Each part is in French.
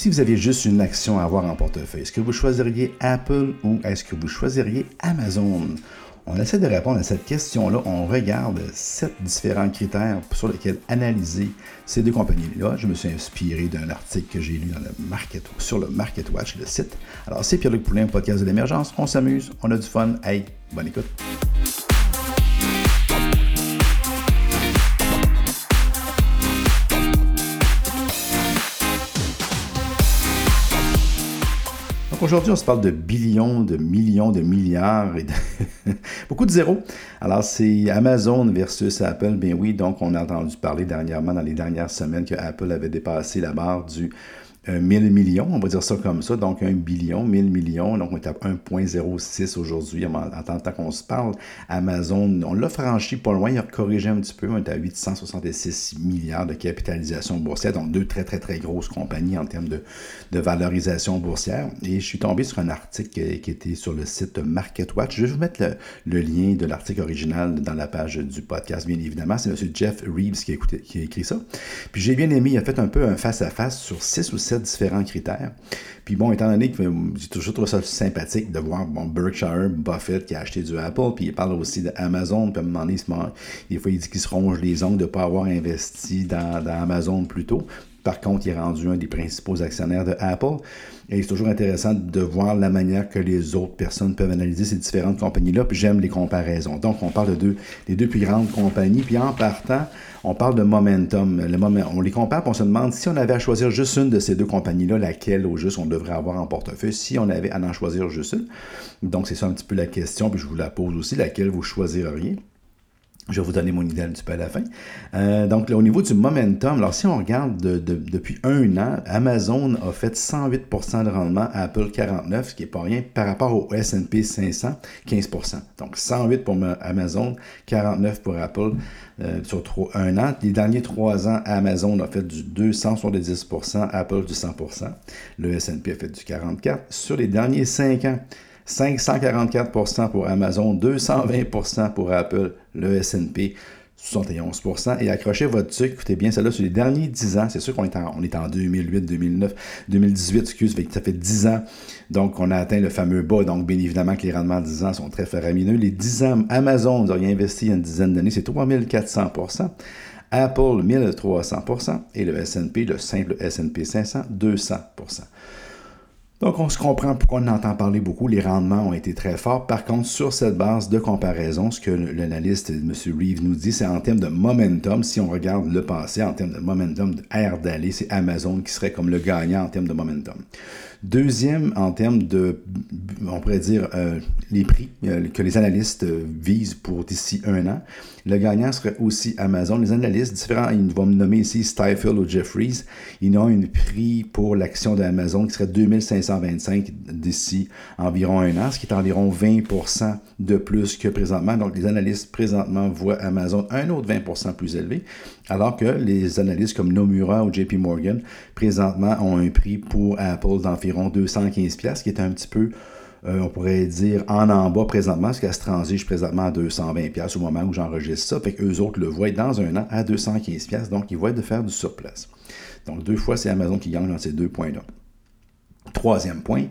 Si vous aviez juste une action à avoir en portefeuille, est-ce que vous choisiriez Apple ou est-ce que vous choisiriez Amazon? On essaie de répondre à cette question-là. On regarde sept différents critères sur lesquels analyser ces deux compagnies-là. Je me suis inspiré d'un article que j'ai lu dans le market, sur le MarketWatch, le site. Alors, c'est Pierre-Luc Poulin, podcast de l'émergence. On s'amuse, on a du fun. Hey, bonne écoute. Aujourd'hui, on se parle de billions, de millions, de milliards et beaucoup de zéros. Alors, c'est Amazon versus Apple. Bien oui, donc on a entendu parler dernièrement, dans les dernières semaines, que Apple avait dépassé la barre du 1000 millions, on va dire ça comme ça, donc 1 billion, 1000 millions, donc on est à 1,06 aujourd'hui en, tant qu'on se parle. Amazon, on l'a franchi pas loin, il a corrigé un petit peu, on est à 866 milliards de capitalisation boursière, donc deux très très très grosses compagnies en termes de, valorisation boursière. Et je suis tombé sur un article qui, était sur le site MarketWatch. Je vais vous mettre le, lien de l'article original dans la page du podcast, bien évidemment. C'est M. Jeff Reeves qui a, écrit ça. Puis j'ai bien aimé, il a fait un peu un face-à-face -face sur 6 ou 7 différents critères. Puis bon, étant donné que j'ai toujours trouvé ça sympathique de voir bon, Berkshire, Buffett qui a acheté du Apple, puis il parle aussi d'Amazon, puis à un moment donné, des fois il dit qu'il se ronge les ongles de ne pas avoir investi dans, dans Amazon plus tôt. Par contre, il est rendu un des principaux actionnaires de Apple. Et c'est toujours intéressant de voir la manière que les autres personnes peuvent analyser ces différentes compagnies-là. Puis j'aime les comparaisons. Donc, on parle de deux, des deux plus grandes compagnies. Puis en partant, on parle de momentum. Le moment, on les compare, puis on se demande si on avait à choisir juste une de ces deux compagnies-là, laquelle au juste on devrait avoir en portefeuille, si on avait à en choisir juste une. Donc, c'est ça un petit peu la question, puis je vous la pose aussi, laquelle vous choisiriez? Je vais vous donner mon idée un petit peu à la fin. Euh, donc, au niveau du momentum, alors si on regarde depuis un an, Amazon a fait 108% de rendement, Apple 49, ce qui n'est pas rien, par rapport au S&P 500, 15% Donc, 108 pour Amazon, 49 pour Apple euh, sur un an. Les derniers trois ans, Amazon a fait du 270% Apple du 100% Le S&P a fait du 44 Sur les derniers cinq ans, 544% pour Amazon, 220% pour Apple, le S&P 71% Et accrochez votre truc, écoutez bien, celle-là, sur les derniers 10 ans, c'est sûr qu'on est en, on est en 2008, 2009, 2018, excuse, ça fait 10 ans, donc on a atteint le fameux bas, donc bien évidemment que les rendements de 10 ans sont très faramineux. Les 10 ans, Amazon, vous auriez investi il y a une dizaine d'années, c'est 3400% Apple, 1300% et le S&P, le simple S&P 500, 200 donc, on se comprend pourquoi on entend parler beaucoup. Les rendements ont été très forts. Par contre, sur cette base de comparaison, ce que l'analyste M. Reeve nous dit, c'est en termes de momentum. Si on regarde le passé, en termes de momentum, air d'aller, c'est Amazon qui serait comme le gagnant en termes de momentum. Deuxième, en termes de, on pourrait dire, euh, les prix euh, que les analystes euh, visent pour d'ici un an. Le gagnant serait aussi Amazon. Les analystes différents, ils vont me nommer ici Stifel ou Jeffries. Ils ont un prix pour l'action d'Amazon qui serait 2525 d'ici environ un an, ce qui est environ 20% de plus que présentement. Donc, les analystes présentement voient Amazon un autre 20% plus élevé, alors que les analystes comme Nomura ou JP Morgan présentement ont un prix pour Apple d'environ 215$, qui est un petit peu, euh, on pourrait dire, en en bas présentement, parce qu'elle se transige présentement à 220$ au moment où j'enregistre ça. Fait qu'eux autres le voient dans un an à 215$, donc ils voient de faire du surplace. Donc deux fois, c'est Amazon qui gagne dans ces deux points-là. Troisième point,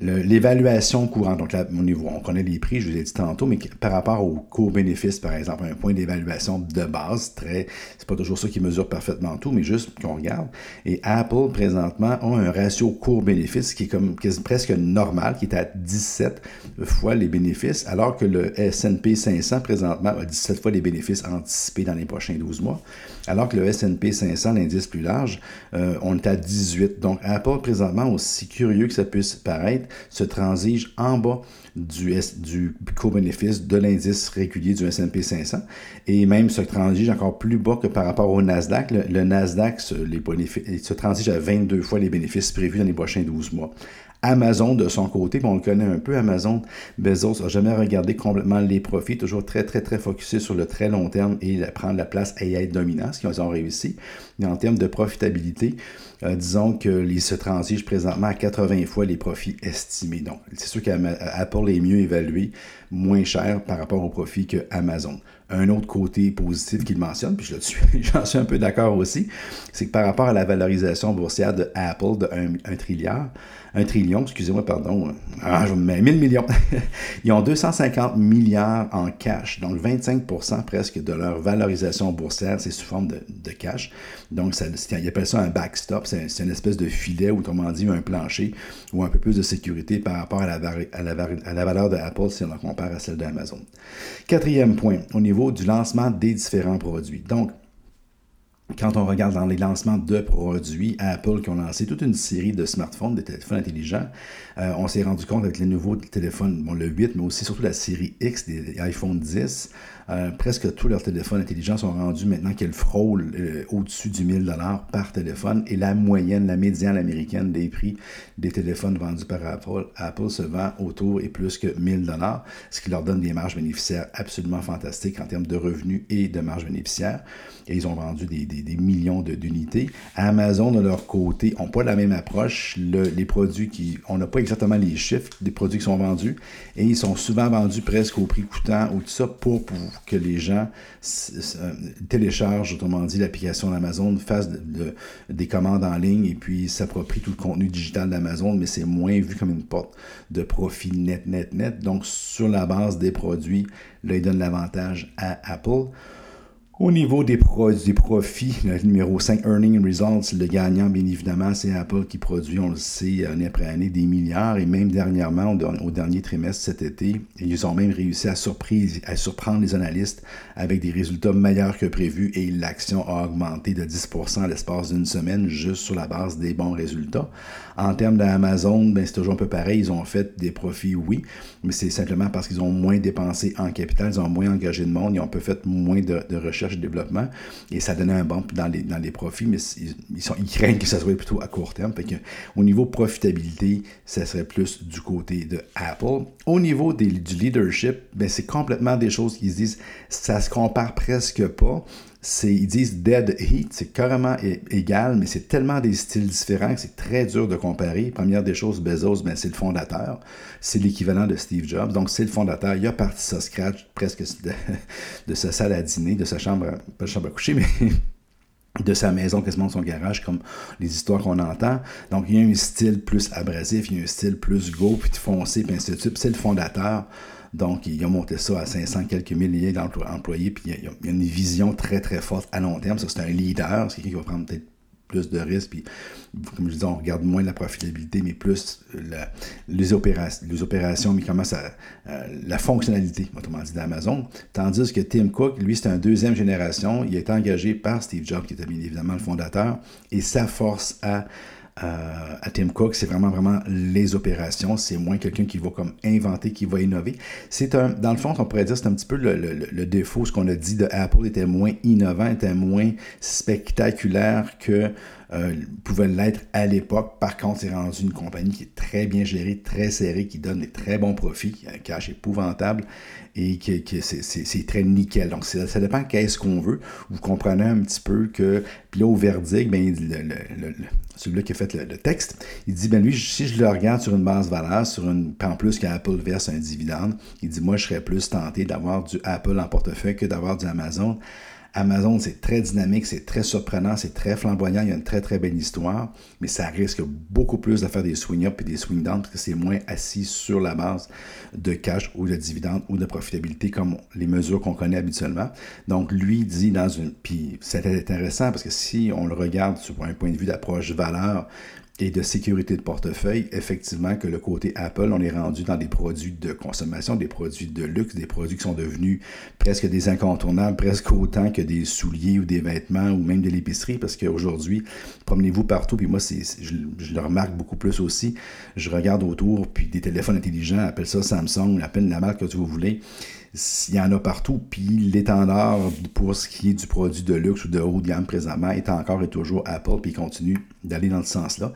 L'évaluation courante, donc là, au niveau, on connaît les prix, je vous ai dit tantôt, mais par rapport au coût-bénéfice, par exemple, un point d'évaluation de base, très, c'est pas toujours ça qui mesure parfaitement tout, mais juste qu'on regarde. Et Apple, présentement, a un ratio coût-bénéfice qui est comme presque normal, qui est à 17 fois les bénéfices, alors que le S&P 500, présentement, a 17 fois les bénéfices anticipés dans les prochains 12 mois, alors que le S&P 500, l'indice plus large, euh, on est à 18. Donc, Apple, présentement, aussi curieux que ça puisse paraître, se transige en bas du, co-bénéfice de l'indice régulier du S&P 500 et même se transige encore plus bas que par rapport au Nasdaq. Le, Nasdaq se transige à 22 fois les bénéfices prévus dans les prochains 12 mois. Amazon, de son côté, on le connaît un peu, Amazon, Bezos n'a jamais regardé complètement les profits, toujours très, très, très focusé sur le très long terme et prendre la place et être dominant, ce qu'ils ont réussi. Mais en termes de profitabilité, euh, disons qu'ils se transigent présentement à 80 fois les profits estimés. Donc, c'est sûr qu'Apple est mieux évalué, moins cher par rapport aux profits que Amazon. Un autre côté positif qu'il mentionne, puis j'en suis un peu d'accord aussi, c'est que par rapport à la valorisation boursière de Apple de 1, trilliard, un trillion, excusez-moi, pardon, ah, je mets 1000 millions. Ils ont 250 milliards en cash, donc 25% presque de leur valorisation boursière, c'est sous forme de, cash. Donc, ça, ils appellent ça un backstop, c'est une espèce de filet, ou autrement dit, un plancher, ou un peu plus de sécurité par rapport à la, à la, à la valeur de Apple si on la compare à celle d'Amazon. Quatrième point, au niveau du lancement des différents produits. Quand on regarde dans les lancements de produits, Apple qui ont lancé toute une série de smartphones, de téléphones intelligents, euh, on s'est rendu compte avec les nouveaux téléphones, bon, le 8, mais aussi surtout la série X des iPhone 10, euh, presque tous leurs téléphones intelligents sont rendus maintenant qu'elles frôlent euh, au-dessus du 1000 par téléphone et la moyenne, la médiane américaine des prix des téléphones vendus par Apple, Apple se vend autour et plus que 1000 ce qui leur donne des marges bénéficiaires absolument fantastiques en termes de revenus et de marges bénéficiaires. Et ils ont vendu des, des, millions d'unités. Amazon, de leur côté, n'ont pas la même approche. les produits qui. On n'a pas exactement les chiffres des produits qui sont vendus et ils sont souvent vendus presque au prix coûtant ou tout ça pour, pour que les gens euh, téléchargent, autrement dit, l'application d'Amazon, fassent des commandes en ligne et puis s'approprient tout le contenu digital d'Amazon, mais c'est moins vu comme une porte de profit net, net, net. Donc, sur la base des produits, là, ils donnent l'avantage à Apple. Au niveau des, des profits, le numéro 5, Earning Results, le gagnant, bien évidemment, c'est Apple qui produit, on le sait, année après année, des milliards. Et même dernièrement, au, dernier trimestre cet été, ils ont même réussi à, surprise, à surprendre les analystes avec des résultats meilleurs que prévus et l'action a augmenté de 10% à l'espace d'une semaine juste sur la base des bons résultats. En termes d'Amazon, ben, c'est toujours un peu pareil. Ils ont fait des profits, oui, mais c'est simplement parce qu'ils ont moins dépensé en capital, ils ont moins engagé de monde, ils ont peu fait moins de, recherche et développement et ça donnait un bump dans les, dans les profits, mais ils, sont, ils craignent que ça soit plutôt à court terme. Au niveau profitabilité, ça serait plus du côté de Apple. Au niveau du leadership, ben, c'est complètement des choses qu'ils disent, ça se compare presque pas ils disent dead heat, c'est carrément égal, mais c'est tellement des styles différents que c'est très dur de comparer. Première des choses, Bezos, ben, c'est le fondateur. C'est l'équivalent de Steve Jobs. Donc, c'est le fondateur. Il a parti ça scratch presque de, sa salle à dîner, de sa chambre, pas de chambre à coucher, mais de sa maison, quasiment de son garage, comme les histoires qu'on entend. Donc, il y a un style plus abrasif, il y a un style plus go, puis foncé, puis ainsi de suite. C'est le fondateur. Donc, il a monté ça à 500 quelques milliers d'employés, puis il y, a, une vision très, très forte à long terme. Ça, c'est un leader, c'est quelqu'un qui va prendre peut-être plus de risques, puis comme je disais, on regarde moins la profitabilité, mais plus les, opérations, mais comment ça, euh, la fonctionnalité, autrement dit, d'Amazon. Tandis que Tim Cook, lui, c'est un deuxième génération, il été engagé par Steve Jobs, qui était bien évidemment le fondateur, et sa force à à Tim Cook, c'est vraiment, vraiment les opérations. C'est moins quelqu'un qui va comme inventer, qui va innover. C'est un, dans le fond, on pourrait dire, c'est un petit peu le, le défaut. Ce qu'on a dit de Apple était moins innovant, était moins spectaculaire que euh, pouvait l'être à l'époque. Par contre, c'est rendu une compagnie qui est très bien gérée, très serrée, qui donne des très bons profits, qui un cash épouvantable et qui, c'est très nickel. Donc, ça dépend qu'est-ce qu'on veut. Vous comprenez un petit peu que, puis là, au verdict, ben, celui-là qui a fait le, texte, il dit, ben lui, si je le regarde sur une base valeur, sur une, en plus qu'Apple verse un dividende, il dit, moi, je serais plus tenté d'avoir du Apple en portefeuille que d'avoir du Amazon. Amazon, c'est très dynamique, c'est très surprenant, c'est très flamboyant, il y a une très très belle histoire, mais ça risque beaucoup plus de faire des swing-up et des swing-down parce que c'est moins assis sur la base de cash ou de dividende ou de profitabilité comme les mesures qu'on connaît habituellement. Donc, lui dit dans une... Puis c'est intéressant parce que si on le regarde sur un point de vue d'approche valeur, et de sécurité de portefeuille, effectivement, que le côté Apple, on est rendu dans des produits de consommation, des produits de luxe, des produits qui sont devenus presque des incontournables, presque autant que des souliers ou des vêtements ou même de l'épicerie, parce qu'aujourd'hui, promenez-vous partout, puis moi, c'est, je, le remarque beaucoup plus aussi. Je regarde autour, puis des téléphones intelligents, appelle ça Samsung, appelle la marque que vous voulez il y en a partout. Puis l'étendard pour ce qui est du produit de luxe ou de haut de gamme présentement est encore et toujours Apple, puis il continue d'aller dans ce sens-là.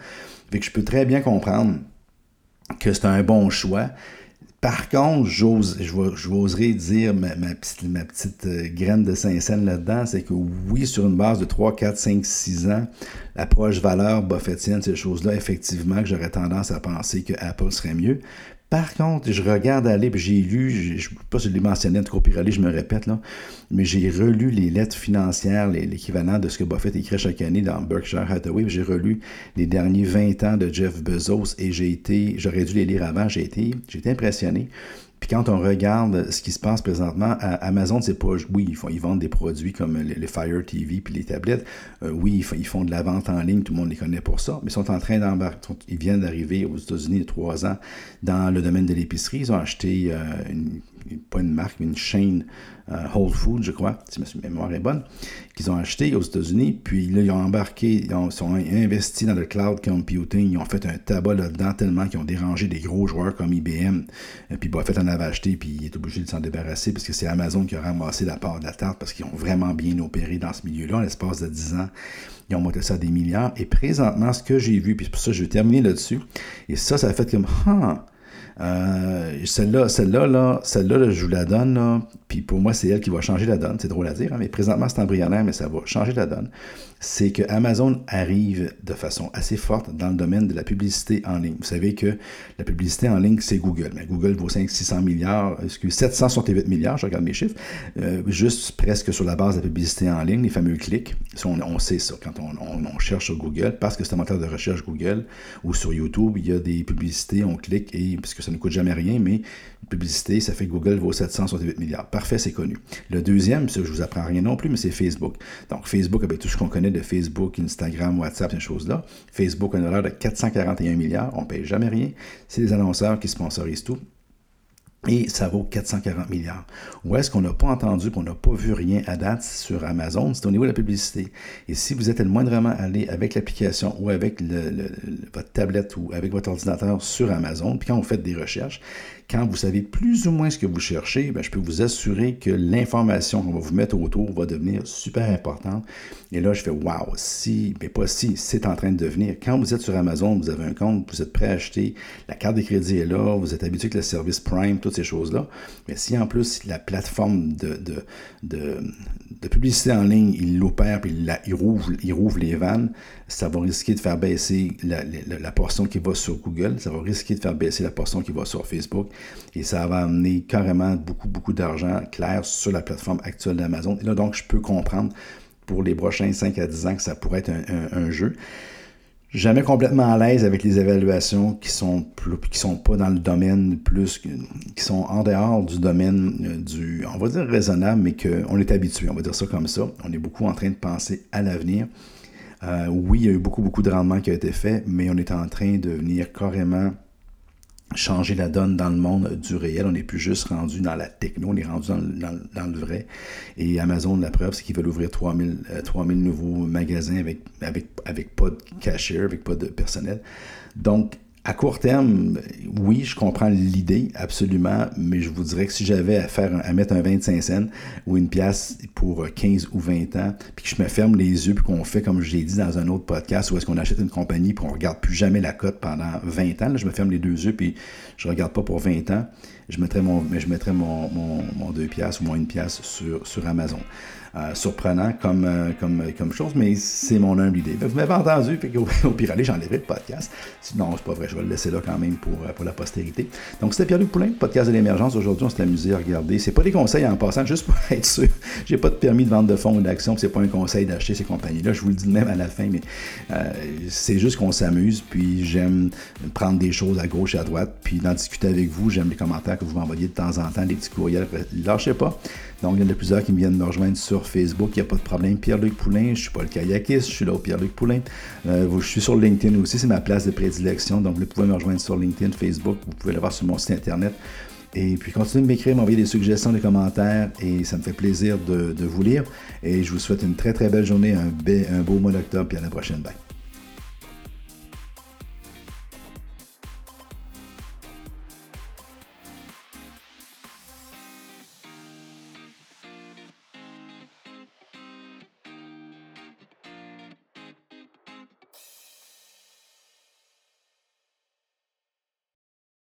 Fait que je peux très bien comprendre que c'est un bon choix. Par contre, j'ose, j'oserais dire ma, petite, petite euh, graine de Saint-Saëns là-dedans, c'est que oui, sur une base de 3, 4, 5, 6 ans, l'approche valeur buffettienne, ces choses-là, effectivement, j'aurais tendance à penser que Apple serait mieux. Par contre, je regarde aller, puis j'ai lu, je ne sais pas si je l'ai mentionné, en tout je me répète, là, mais j'ai relu les lettres financières, l'équivalent de ce que Buffett écrit chaque année dans Berkshire Hathaway. J'ai relu les derniers 20 ans de Jeff Bezos et j'ai été, j'aurais dû les lire avant, j'ai été, j'ai été impressionné. Puis quand on regarde ce qui se passe présentement, à Amazon, c'est pas. Oui, ils, font, ils vendent des produits comme les, Fire TV puis les tablettes. Euh, oui, ils font, de la vente en ligne, tout le monde les connaît pour ça. Mais ils sont en train d'embarquer. Ils viennent d'arriver aux États-Unis il trois ans dans le domaine de l'épicerie. Ils ont acheté euh, une pas une marque, mais une chaîne euh, Whole Foods, je crois, si ma mémoire est bonne, qu'ils ont acheté aux États-Unis. Puis là, ils ont embarqué, ils ont, sont investis dans le cloud computing. Ils ont fait un tabac là-dedans tellement qu'ils ont dérangé des gros joueurs comme IBM. Et puis Buffett en avait acheté, puis il est obligé de s'en débarrasser parce que c'est Amazon qui a ramassé la part de la tarte parce qu'ils ont vraiment bien opéré dans ce milieu-là. En l'espace de 10 ans, ils ont monté ça à des milliards. Et présentement, ce que j'ai vu, puis pour ça je vais terminer là-dessus, et ça, ça a fait comme, ah, euh, celle-là, celle-là, là, celle-là, je vous la donne, là, puis pour moi, c'est elle qui va changer la donne. C'est drôle à dire, hein, mais présentement, c'est embryonnaire, mais ça va changer la donne. C'est que Amazon arrive de façon assez forte dans le domaine de la publicité en ligne. Vous savez que la publicité en ligne, c'est Google. Mais Google vaut 500-600 milliards, excusez, 768 milliards, je regarde mes chiffres, euh, juste presque sur la base de la publicité en ligne, les fameux clics. On, on sait ça quand on, on, cherche sur Google, parce que c'est un moteur de recherche Google, ou sur YouTube, il y a des publicités, on clique, et puisque ça ne coûte jamais rien, mais publicité, ça fait que Google vaut 768 milliards. Parfait, c'est connu. Le deuxième, ça, je vous apprends rien non plus, mais c'est Facebook. Donc, Facebook, avec tout ce qu'on connaît de Facebook, Instagram, WhatsApp, ces choses-là, Facebook a une valeur de 441 milliards, on ne paye jamais rien. C'est les annonceurs qui sponsorisent tout et ça vaut 440 milliards. Où est-ce qu'on n'a pas entendu, qu'on n'a pas vu rien à date sur Amazon? C'est au niveau de la publicité. Et si vous êtes le moindrement allé avec l'application ou avec votre tablette ou avec votre ordinateur sur Amazon, puis quand vous faites des recherches, quand vous savez plus ou moins ce que vous cherchez, ben, je peux vous assurer que l'information qu'on va vous mettre autour va devenir super importante. Et là, je fais wow, si, mais pas si, c'est en train de devenir. Quand vous êtes sur Amazon, vous avez un compte, vous êtes prêt à acheter, la carte de crédit est là, vous êtes habitué avec le service Prime, toutes ces choses-là. Mais si en plus la plateforme de, de, publicité en ligne, il l'opère, puis il, rouvre, il rouvre les vannes, ça va risquer de faire baisser la, portion qui va sur Google, ça va risquer de faire baisser la portion qui va sur Facebook, et ça va amener carrément beaucoup, beaucoup d'argent clair sur la plateforme actuelle d'Amazon. Et là, donc, je peux comprendre pour les prochains 5 à 10 ans que ça pourrait être un, jeu. Jamais complètement à l'aise avec les évaluations qui sont plus, qui sont pas dans le domaine plus, qui sont en dehors du domaine euh, du, on va dire raisonnable, mais qu'on est habitué, on va dire ça comme ça. On est beaucoup en train de penser à l'avenir. Euh, oui, il y a eu beaucoup, beaucoup de rendements qui ont été faits, mais on est en train de venir carrément changer la donne dans le monde du réel. On n'est plus juste rendu dans la techno, on est rendu dans, le vrai. Et Amazon, la preuve, c'est qu'ils veulent ouvrir 3000, 3000 euh, nouveaux magasins avec, avec, avec pas de cashier, avec pas de personnel. Donc, à court terme, oui, je comprends l'idée, absolument, mais je vous dirais que si j'avais à faire à mettre un 25 cents ou une pièce pour 15 ou 20 ans, puis que je me ferme les yeux, puis qu'on fait, comme je l'ai dit dans un autre podcast, où est-ce qu'on achète une compagnie, puis on regarde plus jamais la cote pendant 20 ans, là, je me ferme les deux yeux, puis je regarde pas pour 20 ans, je mettrais mon, mais je mettrais mon, mon, mon 2 pièces ou moins une pièce sur, sur Amazon. Euh, surprenant comme, euh, comme, comme chose, mais c'est mon humble idée. Vous m'avez entendu, puis au, pire aller, j'enlèverai le podcast. Sinon, c'est pas vrai, je vais le laisser là quand même pour, euh, pour la postérité. Donc, c'était Pierre-Luc Poulain, podcast de l'émergence. Aujourd'hui, on s'est amusé à regarder. C'est pas des conseils en passant, juste pour être sûr. J'ai pas de permis de vente de fonds ou d'action, c'est pas un conseil d'acheter ces compagnies-là. Je vous le dis même à la fin, mais c'est juste qu'on s'amuse, puis j'aime prendre des choses à gauche et à droite, puis d'en discuter avec vous. J'aime les commentaires que vous m'envoyez de temps en temps, des petits courriels. Lâchez pas. Donc, il y en a plusieurs qui me viennent me rejoindre sur Facebook, il n'y a pas de problème. Pierre-Luc Poulain, je ne suis pas le kayakiste, je suis là au Pierre-Luc Poulain. Euh, je suis sur LinkedIn aussi, c'est ma place de prédilection. Donc, vous pouvez me rejoindre sur LinkedIn, Facebook, vous pouvez le voir sur mon site internet. Et puis, continuez de m'écrire, m'envoyer des suggestions, des commentaires, et ça me fait plaisir de, vous lire. Et je vous souhaite une très, très belle journée, un, un beau mois d'octobre, puis à la prochaine. Bye.